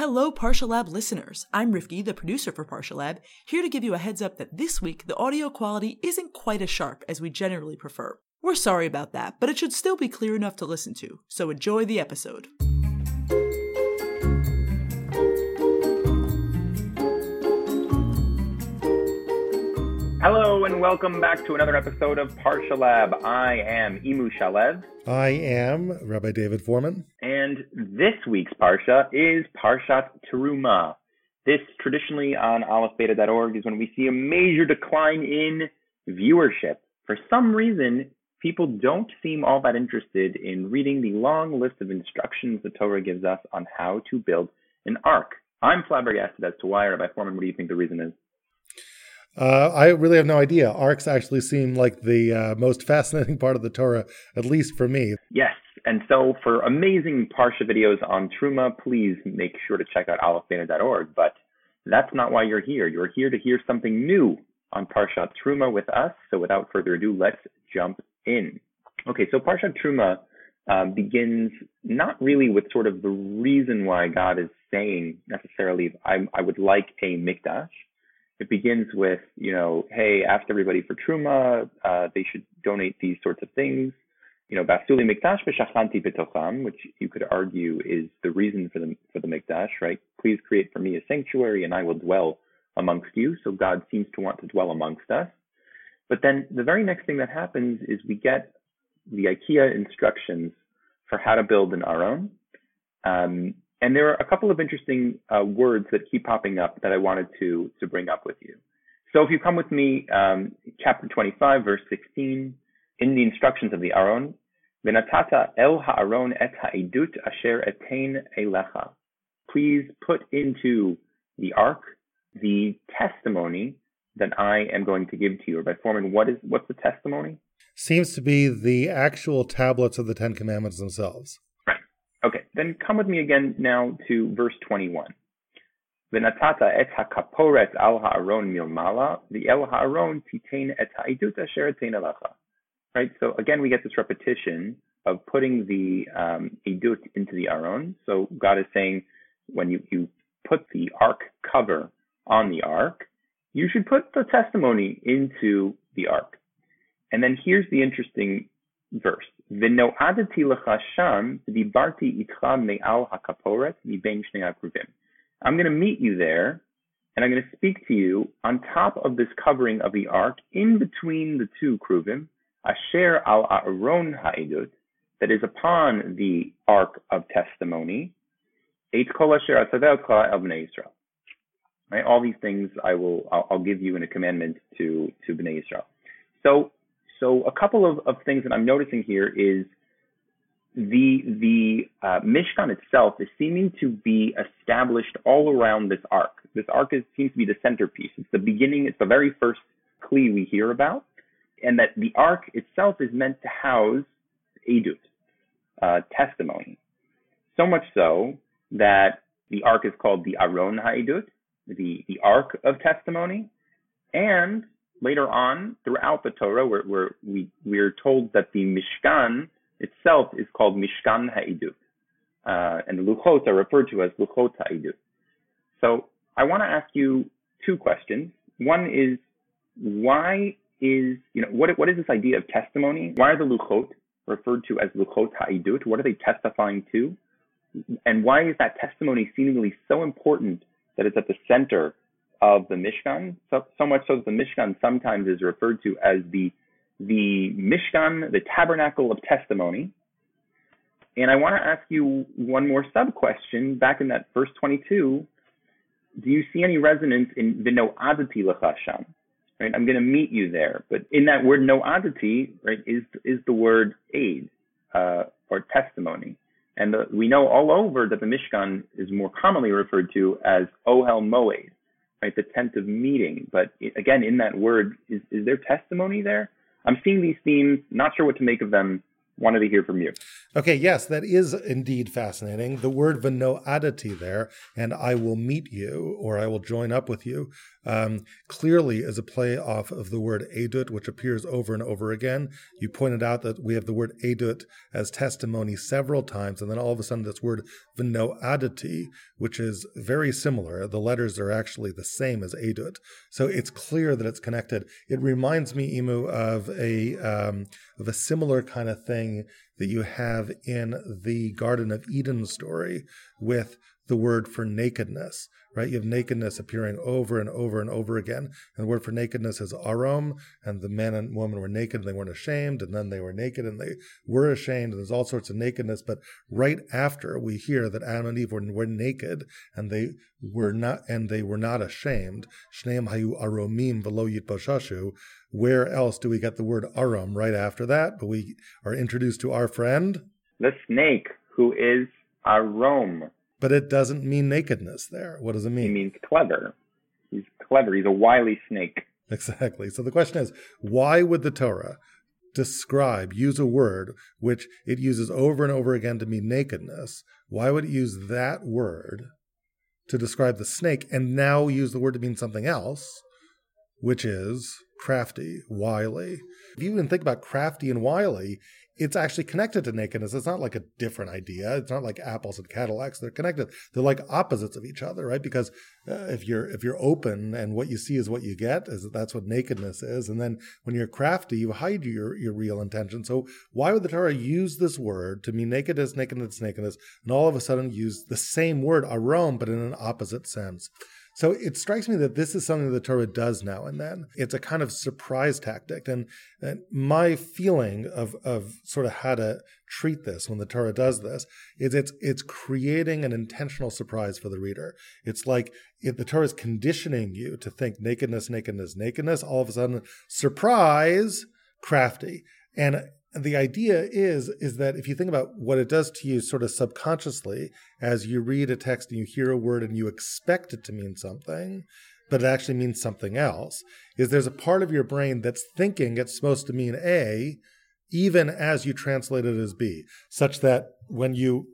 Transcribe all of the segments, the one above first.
Hello, Parsha Lab listeners. I'm Rifki, the producer for Parsha Lab, here to give you a heads up that this week the audio quality isn't quite as sharp as we generally prefer. We're sorry about that, but it should still be clear enough to listen to, so enjoy the episode. Hello and welcome back to another episode of Parsha Lab. I am Imu Shalev. I am Rabbi David Fohrman. And this week's Parsha is Parshat Teruma. This traditionally on aleph-beta.org is when we see a major decline in viewership. For some reason, people don't seem all that interested in reading the long list of instructions the Torah gives us on how to build an ark. I'm flabbergasted as to why, Rabbi Fohrman. What do you think the reason is? Uh, I really have no idea. Arks actually seem like the uh, most fascinating part of the Torah, at least for me. Yes. And so for amazing Parsha videos on Truma, please make sure to check out aleph-beta.org. But that's not why you're here. You're here to hear something new on Parshat Truma with us. So without further ado, let's jump in. Okay, so Parshat Truma um, begins not really with sort of the reason why God is saying necessarily, I, I would like a mikdash it begins with, you know, hey, ask everybody for truma. Uh, they should donate these sorts of things. You know, basuli mikdash v'shachanti which you could argue is the reason for the for the mikdash, right? Please create for me a sanctuary, and I will dwell amongst you. So God seems to want to dwell amongst us. But then the very next thing that happens is we get the IKEA instructions for how to build an aron. Um, and there are a couple of interesting uh, words that keep popping up that I wanted to to bring up with you. So if you come with me, um, chapter 25, verse 16, in the instructions of the Aron, Venatata el ha'aron et ha'idut asher etain elecha. Please put into the ark the testimony that I am going to give to you. By Fohrman, what is what's the testimony? Seems to be the actual tablets of the Ten Commandments themselves. Then come with me again now to verse 21. V'natata et hakaporet al ha'aron milmala, v'el ha'aron titain et ha'idut asher alacha. Right, so again we get this repetition of putting the um, idut into the aron. So God is saying when you, you put the ark cover on the ark, you should put the testimony into the ark. And then here's the interesting verse. ונועדתי לך שם, דיברתי איתך מעל הכפורת מבין שני הקרובים. I'm going to meet you there, and I'm going to speak to you on top of this covering of the ark, in between the two kruvim, asher al aaron ha'edut, that is upon the ark of testimony, et kol asher el bnei Israel. Right, all these things I will, I'll, I'll, give you in a commandment to to bnei Israel. So so a couple of, of things that I'm noticing here is the the uh, Mishkan itself is seeming to be established all around this ark. This ark is, seems to be the centerpiece. It's the beginning. It's the very first kli we hear about, and that the ark itself is meant to house edut, uh, testimony. So much so that the ark is called the Aron Ha'edut, the the ark of testimony, and later on throughout the Torah, we we're told that the Mishkan itself is called Mishkan Ha'idut, uh, and the Luchot are referred to as Luchot Ha'idut. So I want to ask you two questions. One is why is you know what what is this idea of testimony? Why are the Luchot referred to as Luchot Ha'idut? What are they testifying to? And why is that testimony seemingly so important that it's at the center of the Mishkan, so, so much so that the Mishkan sometimes is referred to as the the Mishkan, the tabernacle of testimony. And I want to ask you one more sub question back in that verse 22. Do you see any resonance in the no'adati lechasham? Right, I'm going to meet you there. But in that word no'adati, right, is is the word aid uh, or testimony. And the, we know all over that the Mishkan is more commonly referred to as Ohel Moed, right? The tent of meeting. But again, in that word, is, is there testimony there? I'm seeing these themes, not sure what to make of them. wanted to hear from you. Okay, yes, that is indeed fascinating. The word v'no'adati there, and I will meet you, or I will join up with you, um, clearly is a play off of the word edut, which appears over and over again. You pointed out that we have the word edut as testimony several times, and then all of a sudden this word v'no'adati, which is very similar. The letters are actually the same as edut, so it's clear that it's connected. It reminds me, Imu, of a um, of a similar kind of thing that you have in the Garden of Eden story with the word for nakedness, right? You have nakedness appearing over and over and over again. And the word for nakedness is arom, and the man and woman were naked and they weren't ashamed, and then they were naked and they were ashamed, and there's all sorts of nakedness. But right after we hear that Adam and Eve were, were naked and they were not and they were not ashamed, Shneim hayu aromim velo yitboshashu, where else do we get the word arom right after that? But we are introduced to our friend. The snake, who is arom. But it doesn't mean nakedness there. What does it mean? He means clever. He's clever. He's a wily snake. Exactly. So the question is, why would the Torah describe, use a word which it uses over and over again to mean nakedness? Why would it use that word to describe the snake and now use the word to mean something else, which is crafty, wily? If you even think about crafty and wily, it's actually connected to nakedness. It's not like a different idea. It's not like apples and Cadillacs. They're connected. They're like opposites of each other, right? Because uh, if you're if you're open and what you see is what you get, is that's what nakedness is. And then when you're crafty, you hide your your real intention. So why would the Torah use this word to mean nakedness, nakedness, nakedness, and all of a sudden use the same word arom but in an opposite sense? So it strikes me that this is something the Torah does now and then. It's a kind of surprise tactic. And, and, my feeling of, of sort of how to treat this when the Torah does this is it's, it's creating an intentional surprise for the reader. It's like if the Torah is conditioning you to think nakedness, nakedness, nakedness, all of a sudden, surprise, crafty. And the idea is is that if you think about what it does to you sort of subconsciously as you read a text and you hear a word and you expect it to mean something but it actually means something else is there's a part of your brain that's thinking it's supposed to mean a even as you translate it as b such that when you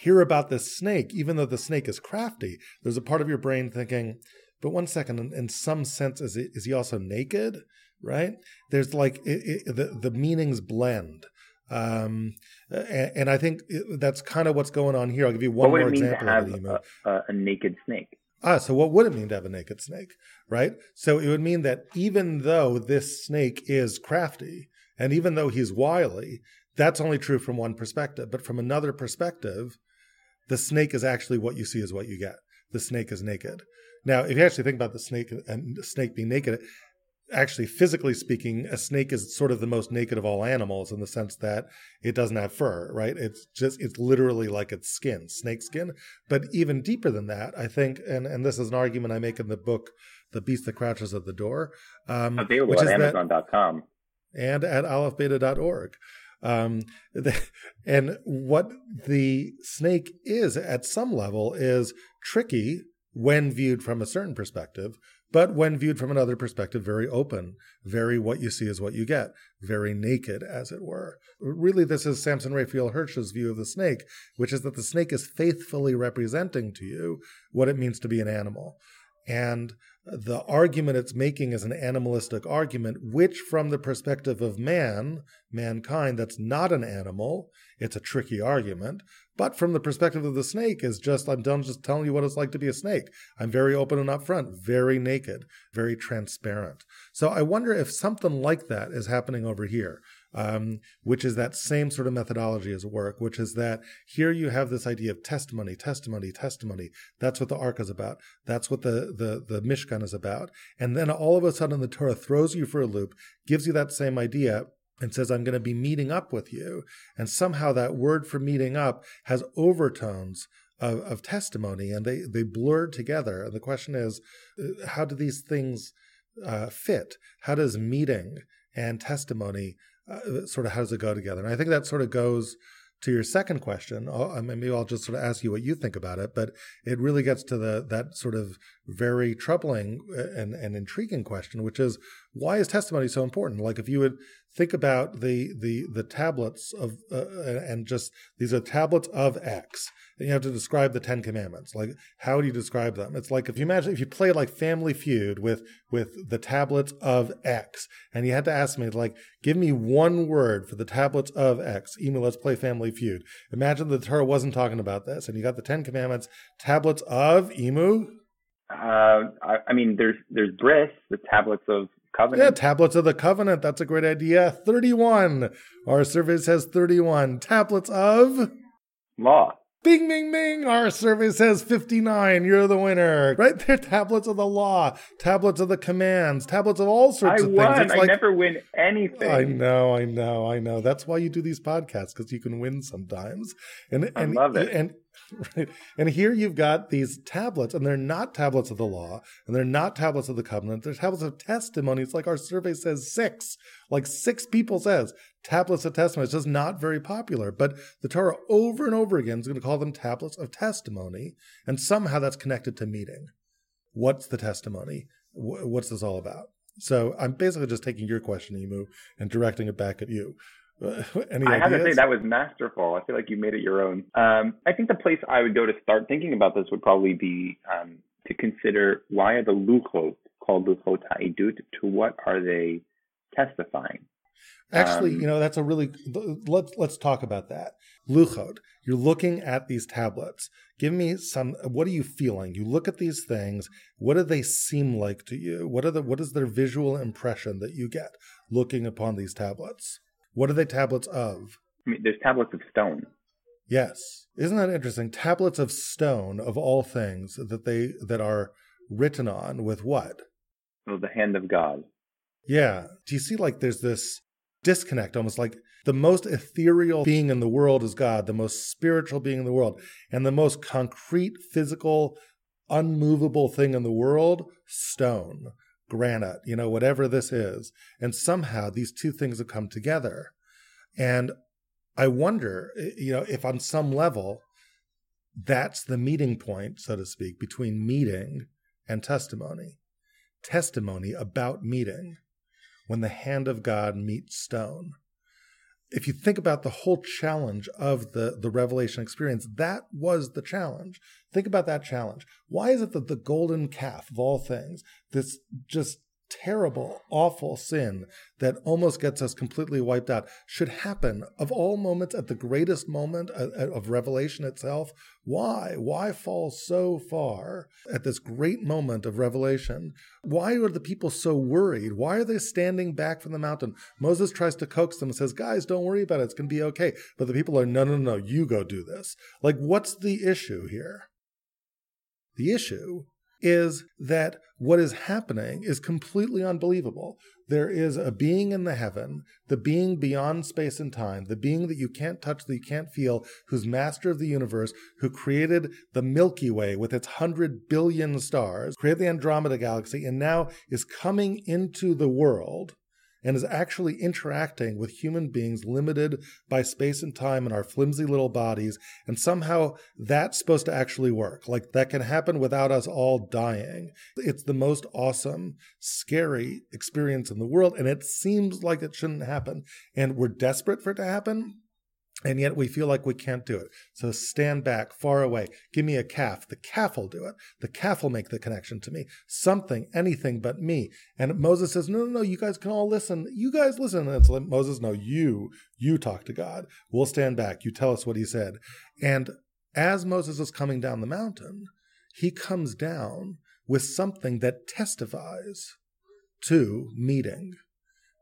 hear about this snake even though the snake is crafty there's a part of your brain thinking but one second in, some sense is, it, is he also naked right? There's like it, it, the the meanings blend. Um, and, and, I think that's kind of what's going on here. I'll give you one more example. What would it mean to have a, a, a naked snake? Ah, so what would it mean to have a naked snake, right? So it would mean that even though this snake is crafty and even though he's wily, that's only true from one perspective. But from another perspective, the snake is actually what you see is what you get. The snake is naked. Now, if you actually think about the snake and the snake being naked, actually physically speaking a snake is sort of the most naked of all animals in the sense that it doesn't have fur right? It's just it's literally like its skin snake skin. But even deeper than that i think and and this is an argument i make in the book the beast that crouches at the door um, available which at amazon.com and at aleph-beta.org um, the, and what the snake is at some level is tricky when viewed from a certain perspective but when viewed from another perspective, very open, very what you see is what you get, very naked, as it were. Really, this is Samson Raphael Hirsch's view of the snake, which is that the snake is faithfully representing to you what it means to be an animal. And the argument it's making is an animalistic argument, which, from the perspective of man, mankind, that's not an animal, it's a tricky argument. But from the perspective of the snake, is just I'm done just telling you what it's like to be a snake. I'm very open and upfront, very naked, very transparent. So I wonder if something like that is happening over here um, which is that same sort of methodology as work, which is that here you have this idea of testimony, testimony, testimony. That's what the Ark is about. That's what the, the, the Mishkan is about. And then all of a sudden the Torah throws you for a loop, gives you that same idea, and says, I'm going to be meeting up with you. And somehow that word for meeting up has overtones of, of testimony and they, they blur together. And the question is, uh, how do these things uh, fit? How does meeting and testimony uh, sort of how does it go together? And I think that sort of goes to your second question. I'll, maybe I'll just sort of ask you what you think about it, but it really gets to the that sort of very troubling uh, and, and intriguing question, which is why is testimony so important? Like if you would think about the the the tablets of uh, and just these are tablets of X, and you have to describe the Ten Commandments. Like how do you describe them? It's like if you imagine if you play like Family Feud with with the tablets of X, and you had to ask me like give me one word for the tablets of X. Imu, let's play Family Feud. Imagine the Torah wasn't talking about this, and you got the Ten Commandments, tablets of Imu. Uh, I, I mean, there's there's bris, the tablets of covenant. Yeah, tablets of the covenant. That's a great idea. 31. Our survey says 31. Tablets of law. Bing, bing, bing. Our survey says 59. You're the winner. Right there, tablets of the law, tablets of the commands, tablets of all sorts I of won. things. I never win anything. I know, I know, I know. That's why you do these podcasts because you can win sometimes. And I and love it. and right. And here you've got these tablets, and they're not tablets of the law, and they're not tablets of the covenant. They're tablets of testimony. It's like our survey says six, like six people says tablets of testimony. It's just not very popular. But the Torah over and over again is going to call them tablets of testimony, and somehow that's connected to meeting. What's the testimony? What's this all about? So I'm basically just taking your question, Imu, and directing it back at you. Any I have to say that was masterful. I feel like you made it your own. Um, I think the place I would go to start thinking about this would probably be um, to consider why are the luchot called luchot ha'edut? To what are they testifying? Actually, Um, you know, that's a really let's let's talk about that. Luchot, you're looking at these tablets. Give me some what are you feeling? You look at these things, what do they seem like to you? What are the what is their visual impression that you get looking upon these tablets? What are they tablets of? I mean, there's tablets of stone. Yes. Isn't that interesting? Tablets of stone of all things that they that are written on with what? So the hand of God. Yeah. Do you see like there's this disconnect almost like the most ethereal being in the world is God, the most spiritual being in the world, and the most concrete, physical, unmovable thing in the world, stone, granite, you know, whatever this is. And somehow these two things have come together. And I wonder, eh, you know, if on some level that's the meeting point, so to speak, between meeting and testimony. Testimony about meeting when the hand of God meets stone. If you think about the whole challenge of the, the revelation experience, that was the challenge. Think about that challenge. Why is it that the golden calf of all things, this just terrible, awful sin that almost gets us completely wiped out, should happen of all moments at the greatest moment of, revelation itself? Why? Why fall so far at this great moment of revelation? Why are the people so worried? Why are they standing back from the mountain? Moses tries to coax them and says, Guys, don't worry about it. It's going to be okay. But the people are, No, no, no, you go do this. Like, what's the issue here? The issue is that what is happening is completely unbelievable. There is a being in the heaven, the being beyond space and time, the being that you can't touch, that you can't feel, who's master of the universe, who created the Milky Way with its hundred billion stars, created the Andromeda galaxy, and now is coming into the world and is actually interacting with human beings limited by space and time in our flimsy little bodies. And somehow that's supposed to actually work. Like that can happen without us all dying. It's the most awesome, scary experience in the world. And it seems like it shouldn't happen. And we're desperate for it to happen. And yet we feel like we can't do it. So stand back, far away. Give me a calf. The calf will do it. The calf will make the connection to me. Something, anything but me. And Moses says, No, no, no, you guys can all listen. You guys listen. And it's like, Moses, no, you, you talk to God. We'll stand back. You tell us what he said. And as Moses is coming down the mountain, he comes down with something that testifies to meeting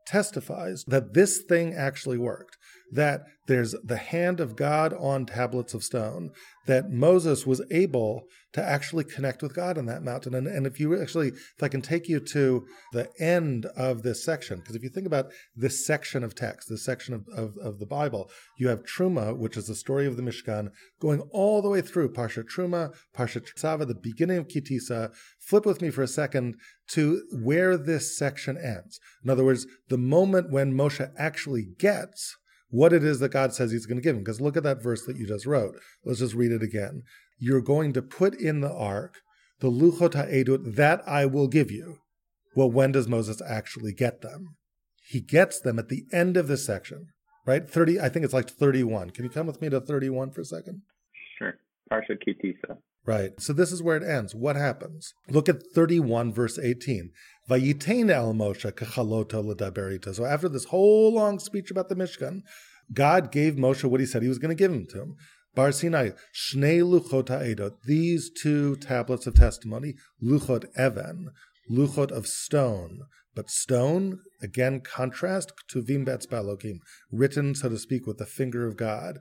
testifies that this thing actually worked, that there's the hand of God on tablets of stone, that Moses was able to actually connect with God on that mountain. And, and if you actually, if I can take you to the end of this section, because if you think about this section of text, this section of, of, of the Bible, you have Truma, which is the story of the Mishkan, going all the way through Parsha Truma, Parsha Tzava, the beginning of Kitisa. Flip with me for a second to where this section ends. In other words, the moment when Moshe actually gets what it is that God says he's going to give him. Because look at that verse that you just wrote. Let's just read it again. You're going to put in the ark the luchot ha'edut that I will give you. Well, when does Moses actually get them? He gets them at the end of this section, right? 30, I think it's like 31. Can you come with me to 31 for a second? Sure. Parsha Kitisa. Right. So this is where it ends. What happens? Look at 31, verse 18. Vayitain el Moshe ledaberita. So after this whole long speech about the Mishkan, God gave Moshe what he said he was going to give him to him. Bar Sinai, Shnei Luchot Ha'edot, these two tablets of testimony, Luchot Even, Luchot of stone, but stone, again, contrast to Vimbetz Balokim, written, so to speak, with the finger of God.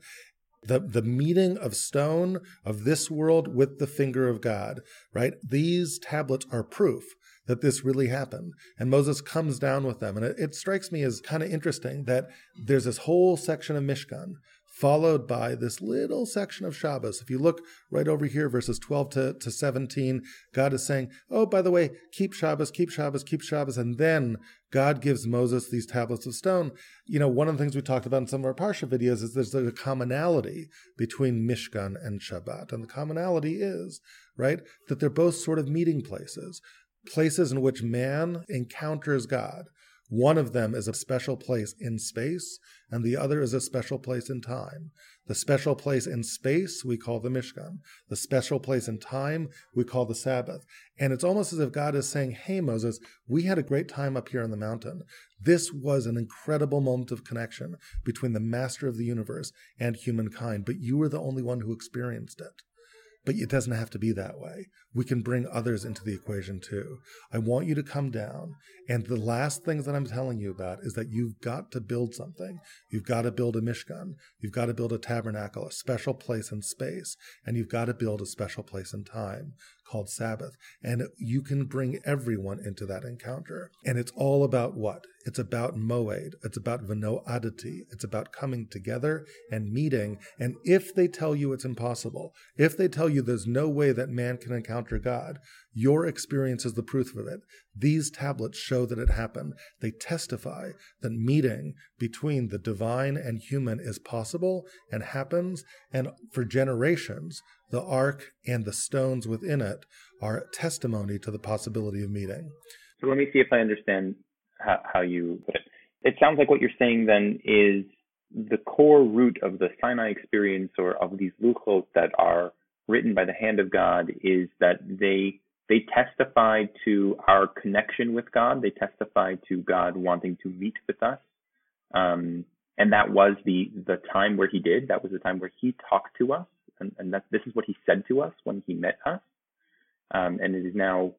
The, the meeting of stone of this world with the finger of God, right? These tablets are proof that this really happened. And Moses comes down with them. And it, it strikes me as kind of interesting that there's this whole section of Mishkan followed by this little section of Shabbos. If you look right over here, verses 12 to, to 17, God is saying, Oh, by the way, keep Shabbos, keep Shabbos, keep Shabbos. And then God gives Moses these tablets of stone. You know, one of the things we talked about in some of our Parsha videos is there's a commonality between Mishkan and Shabbat. And the commonality is, right, that they're both sort of meeting places, places in which man encounters God. One of them is a special place in space, and the other is a special place in time. The special place in space we call the Mishkan. The special place in time we call the Sabbath. And it's almost as if God is saying, Hey, Moses, we had a great time up here on the mountain. This was an incredible moment of connection between the master of the universe and humankind, but you were the only one who experienced it. But it doesn't have to be that way. We can bring others into the equation too. I want you to come down. And the last things that I'm telling you about is that you've got to build something. You've got to build a Mishkan. You've got to build a tabernacle, a special place in space. And you've got to build a special place in time called Sabbath. And you can bring everyone into that encounter. And it's all about what? It's about moed. It's about v'no'adati. It's about coming together and meeting. And if they tell you it's impossible, if they tell you there's no way that man can encounter God, your experience is the proof of it. These tablets show that it happened. They testify that meeting between the divine and human is possible and happens. And for generations, the ark and the stones within it are testimony to the possibility of meeting. So let me see if I understand how, how you put it. It sounds like what you're saying then is the core root of the Sinai experience or of these luchot that are written by the hand of God is that they they testify to our connection with God. They testify to God wanting to meet with us. Um, and that was the the time where he did. That was the time where he talked to us, and, and that this is what he said to us when he met us. Um, and it is now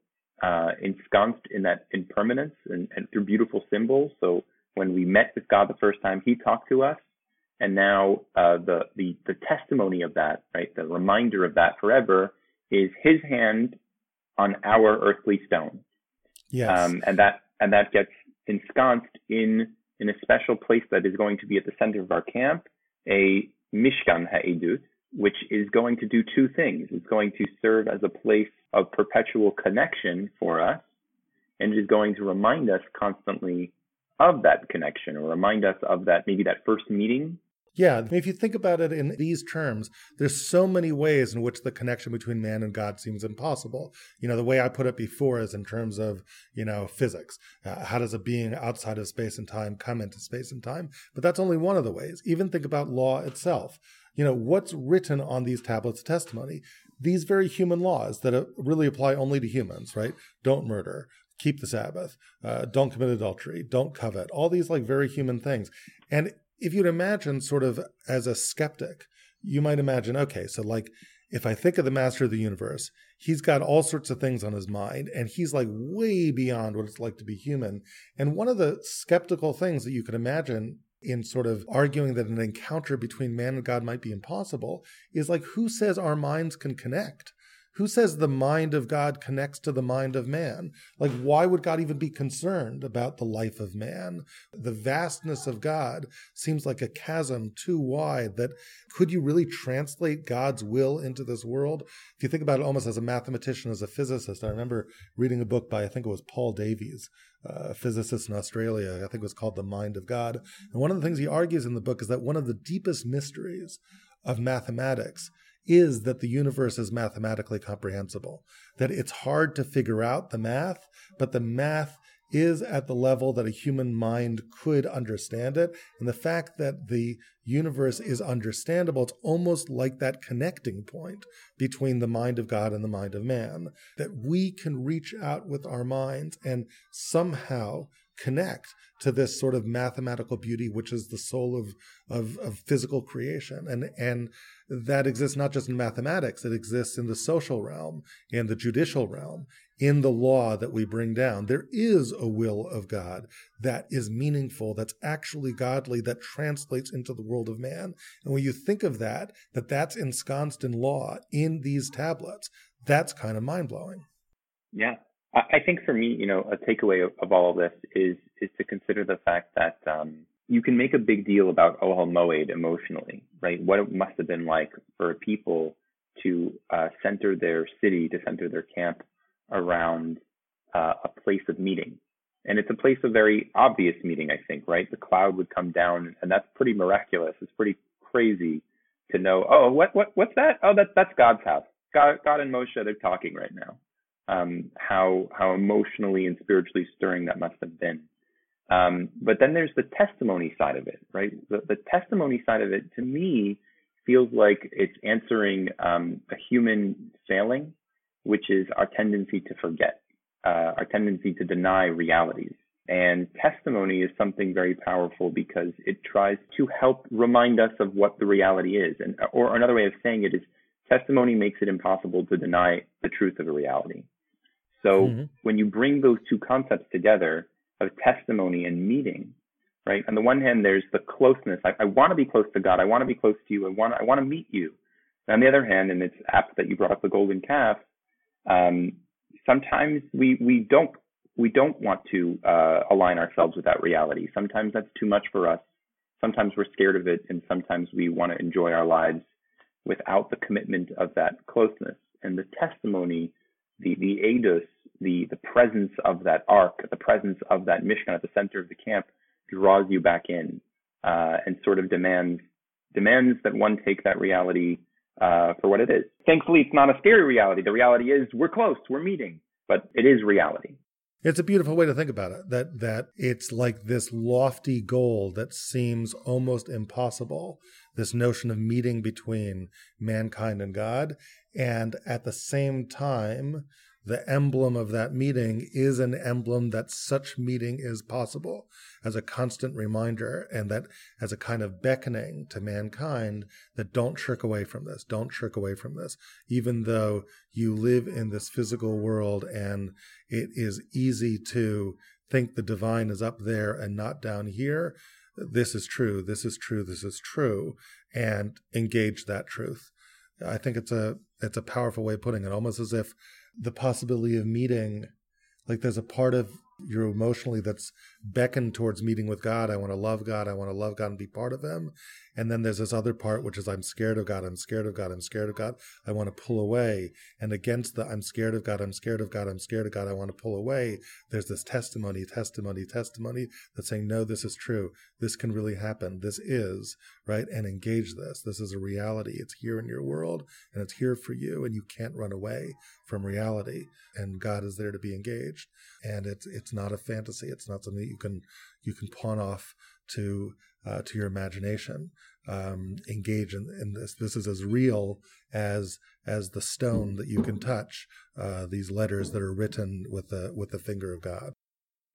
uh, ensconced in that impermanence and, and through beautiful symbols. So when we met with God the first time, He talked to us, and now uh, the the the testimony of that, right, the reminder of that forever, is His hand on our earthly stone. Yes. Um, and that and that gets ensconced in in a special place that is going to be at the center of our camp, a Mishkan Ha'edut, which is going to do two things. It's going to serve as a place of perpetual connection for us, and it is going to remind us constantly of that connection or remind us of that maybe that first meeting yeah, if you think about it in these terms, there's so many ways in which the connection between man and God seems impossible. You know, the way I put it before is in terms of, you know, physics. Uh, how does a being outside of space and time come into space and time? But that's only one of the ways. Even think about law itself. You know, what's written on these tablets of testimony? These very human laws that uh, really apply only to humans, right? Don't murder, keep the Sabbath, uh, don't commit adultery, don't covet, all these like very human things. And if you'd imagine sort of as a skeptic, you might imagine, okay, so like if I think of the master of the universe, he's got all sorts of things on his mind and he's like way beyond what it's like to be human. And one of the skeptical things that you could imagine in sort of arguing that an encounter between man and God might be impossible is like, who says our minds can connect? Who says the mind of God connects to the mind of man? Like, why would God even be concerned about the life of man? The vastness of God seems like a chasm too wide that could you really translate God's will into this world? If you think about it almost as a mathematician, as a physicist, I remember reading a book by, I think it was Paul Davies, uh, a physicist in Australia. I think it was called The Mind of God. And one of the things he argues in the book is that one of the deepest mysteries of mathematics is that the universe is mathematically comprehensible, that it's hard to figure out the math, but the math is at the level that a human mind could understand it. And the fact that the universe is understandable, it's almost like that connecting point between the mind of God and the mind of man, that we can reach out with our minds and somehow connect to this sort of mathematical beauty, which is the soul of, of, of physical creation. And, and that exists not just in mathematics, it exists in the social realm, in the judicial realm, in the law that we bring down. There is a will of God that is meaningful, that's actually godly, that translates into the world of man. And when you think of that, that that's ensconced in law in these tablets, that's kind of mind blowing. Yeah. I think for me, you know, a takeaway of, all of this is is to consider the fact that um, you can make a big deal about Ohel Moed emotionally, right? What it must have been like for people to uh, center their city, to center their camp around uh, a place of meeting. And it's a place of very obvious meeting, I think, right? The cloud would come down, and that's pretty miraculous. It's pretty crazy to know, oh, what, what, what's that? Oh, that's that's God's house. God, God and Moshe, they're talking right now. Um, how how emotionally and spiritually stirring that must have been. Um, but then there's the testimony side of it, right? The, the testimony side of it, to me, feels like it's answering um, a human failing which is our tendency to forget, uh, our tendency to deny realities. And testimony is something very powerful because it tries to help remind us of what the reality is. And, or another way of saying it is testimony makes it impossible to deny the truth of a reality. So mm-hmm. when you bring those two concepts together of testimony and meeting, right? On the one hand, there's the closeness. I, I want to be close to God. I want to be close to you. I want I want to meet you. And on the other hand, and it's apt that you brought up the golden calf, um, sometimes we we don't we don't want to uh, align ourselves with that reality. Sometimes that's too much for us. Sometimes we're scared of it, and sometimes we want to enjoy our lives without the commitment of that closeness. And the testimony, the the edus, the the presence of that ark, the presence of that Mishkan at the center of the camp, draws you back in uh, and sort of demands demands that one take that reality uh, for what it is. Thankfully, it's not a scary reality. The reality is we're close, we're meeting, but it is reality. It's a beautiful way to think about it. That that it's like this lofty goal that seems almost impossible. This notion of meeting between mankind and God, and at the same time, the emblem of that meeting is an emblem that such meeting is possible as a constant reminder and that as a kind of beckoning to mankind that don't shirk away from this, don't shirk away from this, even though you live in this physical world and it is easy to think the divine is up there and not down here. This is true, this is true, this is true, and engage that truth. I think it's a it's a powerful way of putting it, almost as if the possibility of meeting like there's a part of you emotionally that's beckoned towards meeting with God. I want to love God. I want to love God and be part of Him. And then there's this other part, which is I'm scared of God. I'm scared of God. I'm scared of God. I want to pull away. And against the I'm scared of God. I'm scared of God. I'm scared of God. I want to pull away. There's this testimony, testimony, testimony that's saying, no, this is true. This can really happen. This is, right? And engage this. This is a reality. It's here in your world and it's here for you. And you can't run away from reality. And God is there to be engaged. And it's, it's not a fantasy. It's not something you can, you can pawn off to uh, to your imagination. Um, engage in, in, this. This is as real as as the stone that you can touch. Uh, these letters that are written with the with the finger of God.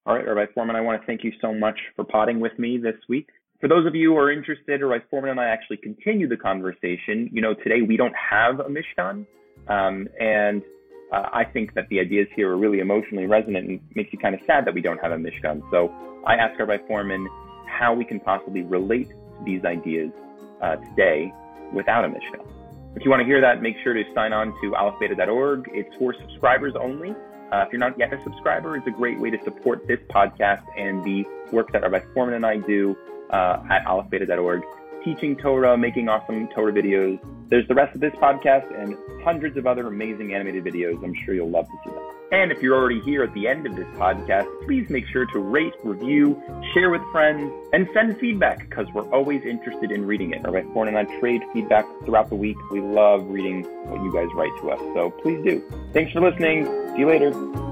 All right, Rabbi Fohrman, I want to thank you so much for potting with me this week. For those of you who are interested, Rabbi Fohrman and I actually continue the conversation. You know, today we don't have a Mishkan, um, and uh, I think that the ideas here are really emotionally resonant and makes you kind of sad that we don't have a Mishkan. So I asked Rabbi Fohrman how we can possibly relate to these ideas uh, today without a Mishkan. If you want to hear that, make sure to sign on to aleph-beta.org. It's for subscribers only. Uh, if you're not yet a subscriber, it's a great way to support this podcast and the work that Rabbi Fohrman and I do uh, at aleph-beta.org teaching Torah, making awesome Torah videos. There's the rest of this podcast and hundreds of other amazing animated videos. I'm sure you'll love to see them. And if you're already here at the end of this podcast, please make sure to rate, review, share with friends, and send feedback because we're always interested in reading it. Rabbi Fohrman and I trade feedback throughout the week. We love reading what you guys write to us. So please do. Thanks for listening. See you later.